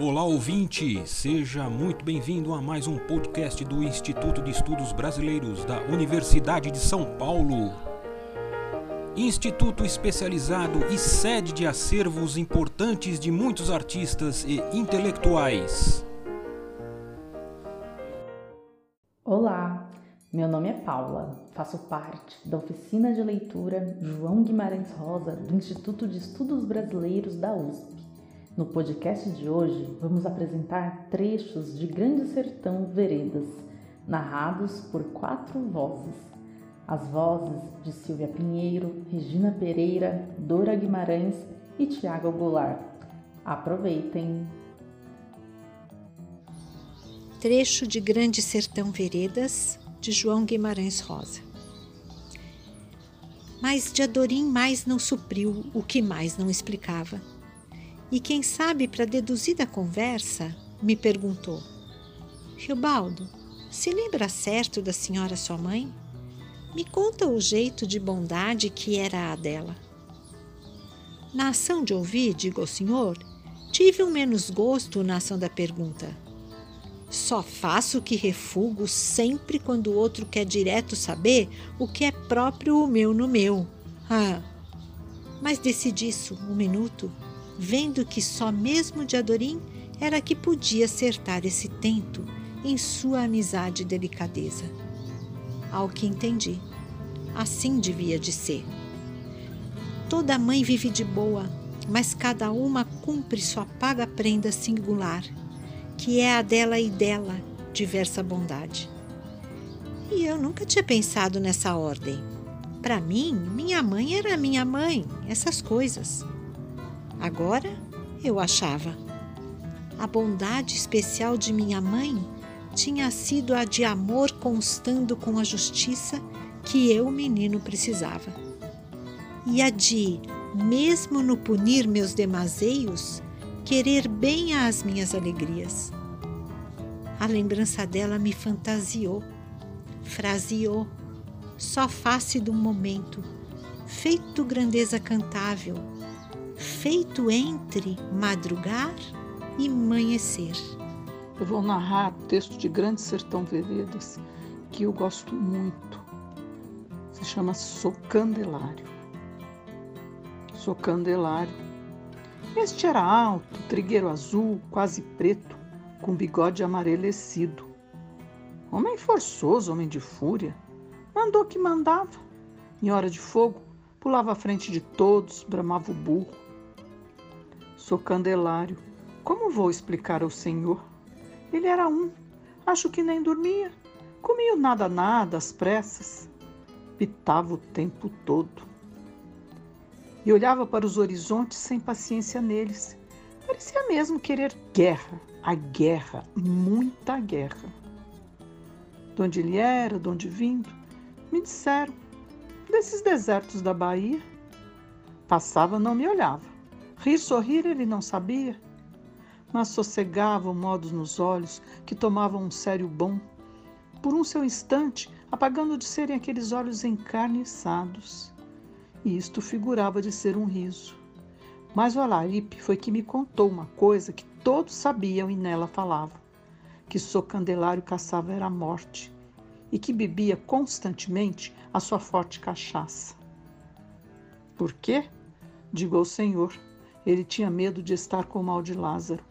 Olá ouvinte, seja muito bem-vindo a mais um podcast do Instituto de Estudos Brasileiros da Universidade de São Paulo. Instituto especializado e sede de acervos importantes de muitos artistas e intelectuais. Olá, meu nome é Paula, faço parte da oficina de leitura João Guimarães Rosa do Instituto de Estudos Brasileiros da USP. No podcast de hoje, vamos apresentar trechos de Grande Sertão Veredas, narrados por quatro vozes. As vozes de Silvia Pinheiro, Regina Pereira, Dora Guimarães e Tiago Goulart. Aproveitem! Trecho de Grande Sertão Veredas, de João Guimarães Rosa. Mas de Adorim mais não supriu o que mais não explicava e quem sabe, para deduzir da conversa, me perguntou: Riobaldo, se lembra certo da senhora sua mãe? Me conta o jeito de bondade que era a dela. Na ação de ouvir, digo ao senhor, tive um menos gosto na ação da pergunta. Só faço que refugo sempre quando o outro quer direto saber o que é próprio o meu no meu. Ah, mas decidi isso um minuto vendo que só mesmo de Adorim era que podia acertar esse tento em sua amizade e delicadeza. Ao que entendi, assim devia de ser. Toda mãe vive de boa, mas cada uma cumpre sua paga prenda singular, que é a dela e dela, diversa bondade. E eu nunca tinha pensado nessa ordem. Para mim, minha mãe era minha mãe, essas coisas. Agora eu achava. A bondade especial de minha mãe tinha sido a de amor constando com a justiça que eu, menino, precisava. E a de, mesmo no punir meus demazeios, querer bem às minhas alegrias. A lembrança dela me fantasiou, fraseou, só face um momento, feito grandeza cantável, feito entre madrugar e amanhecer. Eu vou narrar o texto de Grande Sertão Veredas, que eu gosto muito. Se chama Sou Candelário. Sou Candelário. Este era alto, trigueiro azul, quase preto, com bigode amarelecido. Homem forçoso, homem de fúria, mandou que mandava. Em hora de fogo, pulava à frente de todos, bramava o burro. Sou Candelário. Como vou explicar ao Senhor? Ele era um. Acho que nem dormia. Comia nada nada, às pressas. Pitava o tempo todo. E olhava para os horizontes sem paciência neles. Parecia mesmo querer guerra, a guerra, muita guerra. De onde ele era, de onde vindo, me disseram, desses desertos da Bahia. Passava, não me olhava. Rir, sorrir ele não sabia, mas sossegavam modos nos olhos que tomavam um sério bom, por um seu instante, apagando de serem aqueles olhos encarniçados. E isto figurava de ser um riso. Mas o Alaripe foi que me contou uma coisa que todos sabiam e nela falavam: que sou Candelário caçava era a morte e que bebia constantemente a sua forte cachaça. Por quê? Digo ao Senhor, ele tinha medo de estar com o mal de Lázaro.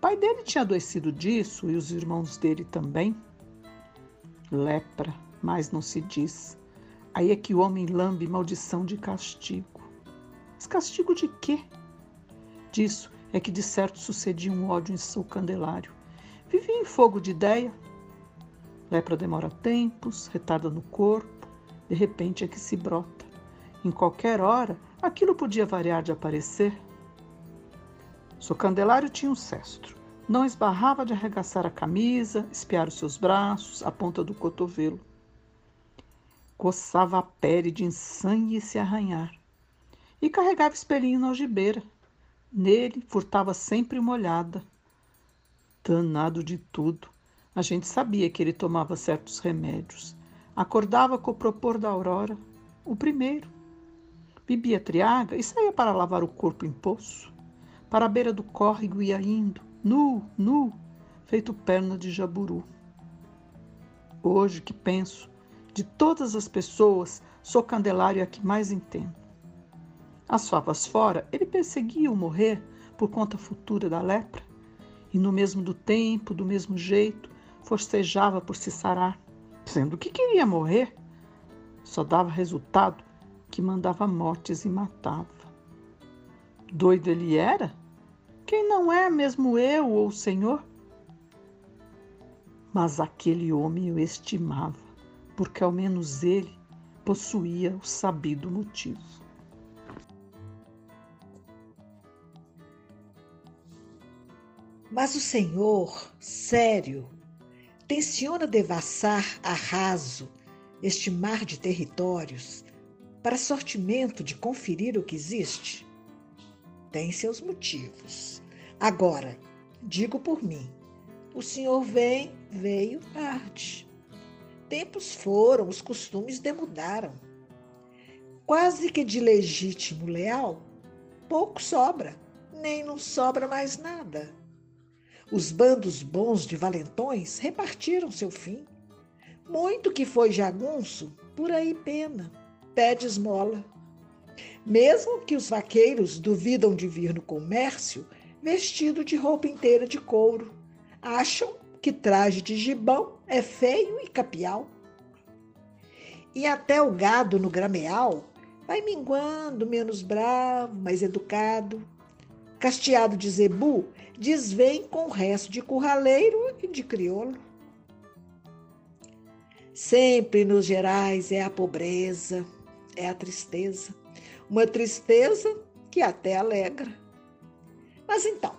pai dele tinha adoecido disso e os irmãos dele também. Lepra, mais não se diz. Aí é que o homem lambe maldição de castigo. Mas castigo de quê? Disso é que de certo sucedia um ódio em seu candelário. Vivia em fogo de ideia. Lepra demora tempos, retarda no corpo, de repente é que se brota. Em qualquer hora, aquilo podia variar de aparecer. Seu candelário tinha um cestro. Não esbarrava de arregaçar a camisa, espiar os seus braços, a ponta do cotovelo. Coçava a pele de ensangue e se arranhar. E carregava espelhinho na algibeira. Nele furtava sempre uma olhada. Danado de tudo. A gente sabia que ele tomava certos remédios. Acordava com o propor da aurora, o primeiro. Bebia triaga e saía para lavar o corpo em poço Para a beira do córrego ia indo, nu, nu, feito perna de jaburu. Hoje que penso, de todas as pessoas, sou Candelário a que mais entendo. As favas fora, ele perseguia o morrer por conta futura da lepra, e no mesmo do tempo, do mesmo jeito, forcejava por se sarar, sendo que queria morrer. Só dava resultado que mandava mortes e matava. Doido ele era? Quem não é mesmo eu ou o Senhor? Mas aquele homem eu estimava, porque ao menos ele possuía o sabido motivo. Mas o Senhor, sério, tenciona devassar a raso este mar de territórios para sortimento de conferir o que existe? Tem seus motivos. Agora, digo por mim, o Senhor vem, veio tarde. Tempos foram, os costumes demudaram. Quase que de legítimo leal, pouco sobra, nem não sobra mais nada. Os bandos bons de valentões repartiram seu fim. Muito que foi jagunço, por aí pena, pede esmola. Mesmo que os vaqueiros duvidam de vir no comércio vestido de roupa inteira de couro, acham que traje de gibão é feio e capial. E até o gado no grameal vai minguando, menos bravo, mais educado. Casteado de zebu desvém com o resto de curraleiro e de crioulo. Sempre nos gerais é a pobreza, é a tristeza, uma tristeza que até alegra. Mas então,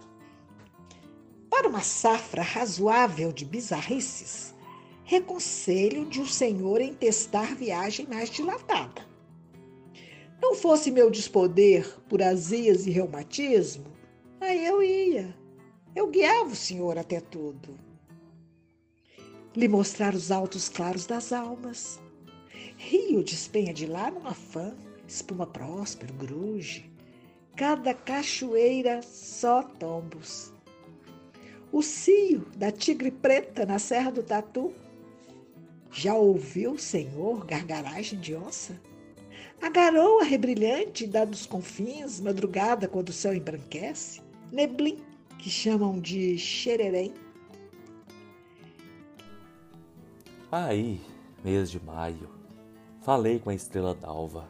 para uma safra razoável de bizarrices, reconselho de o um senhor em testar viagem mais dilatada. Não fosse meu despoder por azias e reumatismo, aí eu ia eu guiava o senhor até tudo. Lhe mostrar os altos claros das almas. Rio despenha de lá num afã, espuma próspero, gruge. Cada cachoeira só tombos. O cio da tigre preta na Serra do Tatu. Já ouviu, senhor, gargaragem de onça? A garoa rebrilhante da dos confins, madrugada quando o céu embranquece, neblim que chamam de xererém. Aí, mês de maio, falei com a estrela d'alva,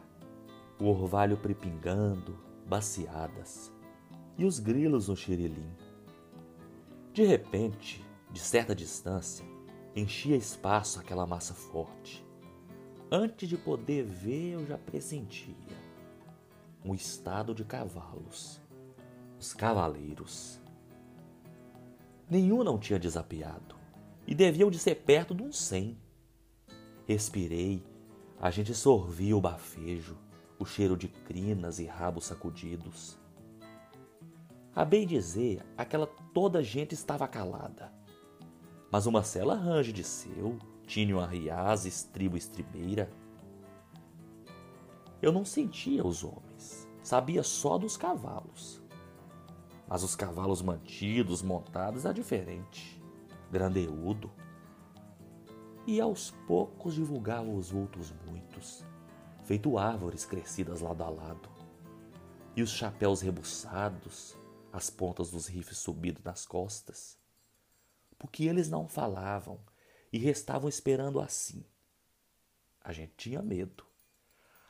o orvalho prepingando, baciadas, e os grilos no xirilim. De repente, de certa distância, enchia espaço aquela massa forte. Antes de poder ver, eu já pressentia um estado de cavalos, os cavaleiros. Nenhum não tinha desapiado e deviam de ser perto de uns cem. Respirei, a gente sorvia o bafejo, o cheiro de crinas e rabos sacudidos. A bem dizer, aquela toda gente estava calada. Mas uma cela range de seu, tinha arriás, estribo estribeira. Eu não sentia os homens, sabia só dos cavalos. Mas os cavalos mantidos, montados, é diferente. Grandeudo. E aos poucos divulgava os vultos muitos, feito árvores crescidas lado a lado. E os chapéus rebuçados, as pontas dos rifles subidos nas costas. Porque eles não falavam e restavam esperando assim. A gente tinha medo.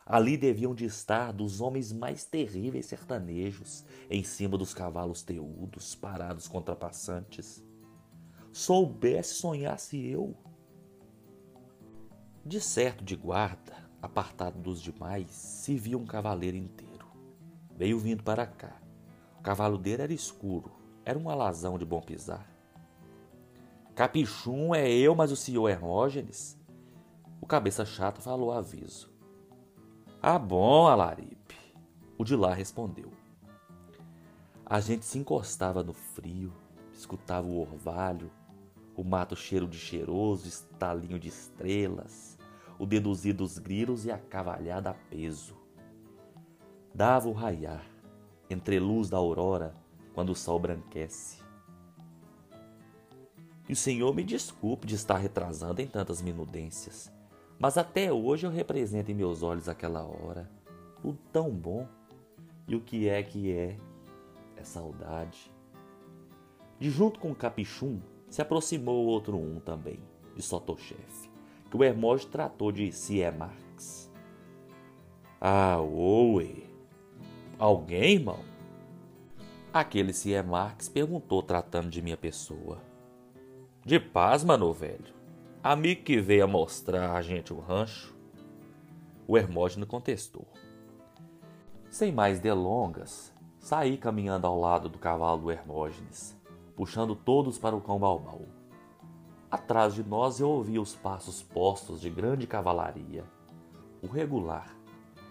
Ali deviam de estar dos homens mais terríveis sertanejos, em cima dos cavalos teudos, parados contra passantes. Soubesse, sonhasse eu. De certo, de guarda, apartado dos demais, se via um cavaleiro inteiro. Veio vindo para cá. O cavalo dele era escuro, era um alazão de bom pisar. Capichum é eu, mas o senhor Hermógenes? O cabeça chata falou aviso. Ah, bom, Alaripe. O de lá respondeu. A gente se encostava no frio, escutava o orvalho, o mato cheiro de cheiroso, estalinho de estrelas, o deduzir dos grilos e a cavalhada a peso. Dava o raiar, entre luz da aurora, quando o sol branquece. E o Senhor me desculpe de estar retrasando em tantas minudências, mas até hoje eu represento em meus olhos aquela hora, o tão bom. E o que é que é? É saudade. De junto com o Capichum se aproximou outro um também, de Sotochefe, que o Hermógenes tratou de C.E. Marx. Ah, oi! Alguém, irmão? Aquele C.E. Marx perguntou tratando de minha pessoa. De paz, mano, velho. Amigo que veio a mostrar a gente o rancho. O Hermógenes contestou. Sem mais delongas, saí caminhando ao lado do cavalo do Hermógenes, puxando todos para o cão balbal. Atrás de nós eu ouvia os passos postos de grande cavalaria, o regular,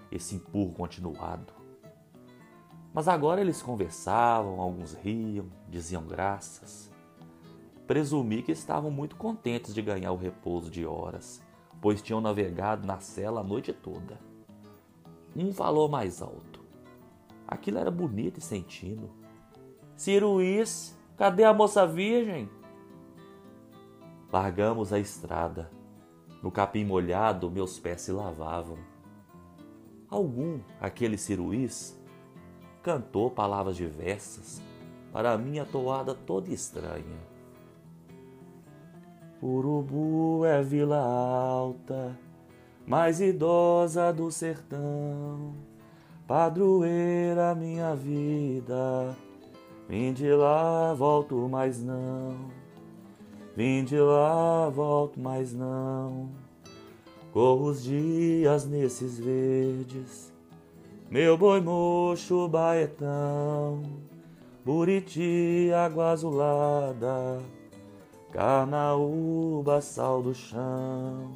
esse empurro continuado. Mas agora eles conversavam, alguns riam, diziam graças. Presumi que estavam muito contentes de ganhar o repouso de horas, pois tinham navegado na cela a noite toda. Um falou mais alto. Aquilo era bonito e sentindo. Ciruís, cadê a moça virgem? Largamos a estrada. No capim molhado, meus pés se lavavam. Algum, aquele ciruís, cantou palavras diversas para a minha toada toda estranha. Urubu é vila alta, mais idosa do sertão, padroeira minha vida, vim de lá, volto mais não, vim de lá, volto mais não, corro os dias nesses verdes, meu boi mocho baetão, buriti, água azulada, carnaúba, sal do chão.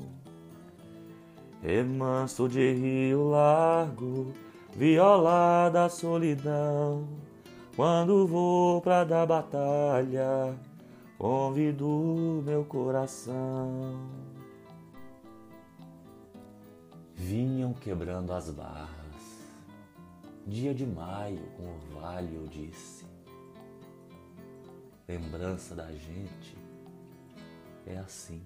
Remanso de rio largo, viola da solidão. Quando vou pra dar batalha, convido meu coração. Vinham quebrando as barras. Dia de maio, com orvalho, eu disse. Lembrança da gente é assim.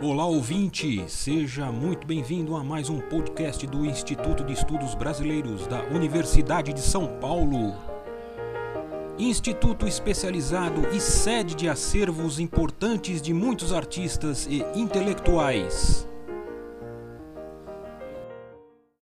Olá, ouvinte! Seja muito bem-vindo a mais um podcast do Instituto de Estudos Brasileiros da Universidade de São Paulo. Instituto especializado e sede de acervos importantes de muitos artistas e intelectuais.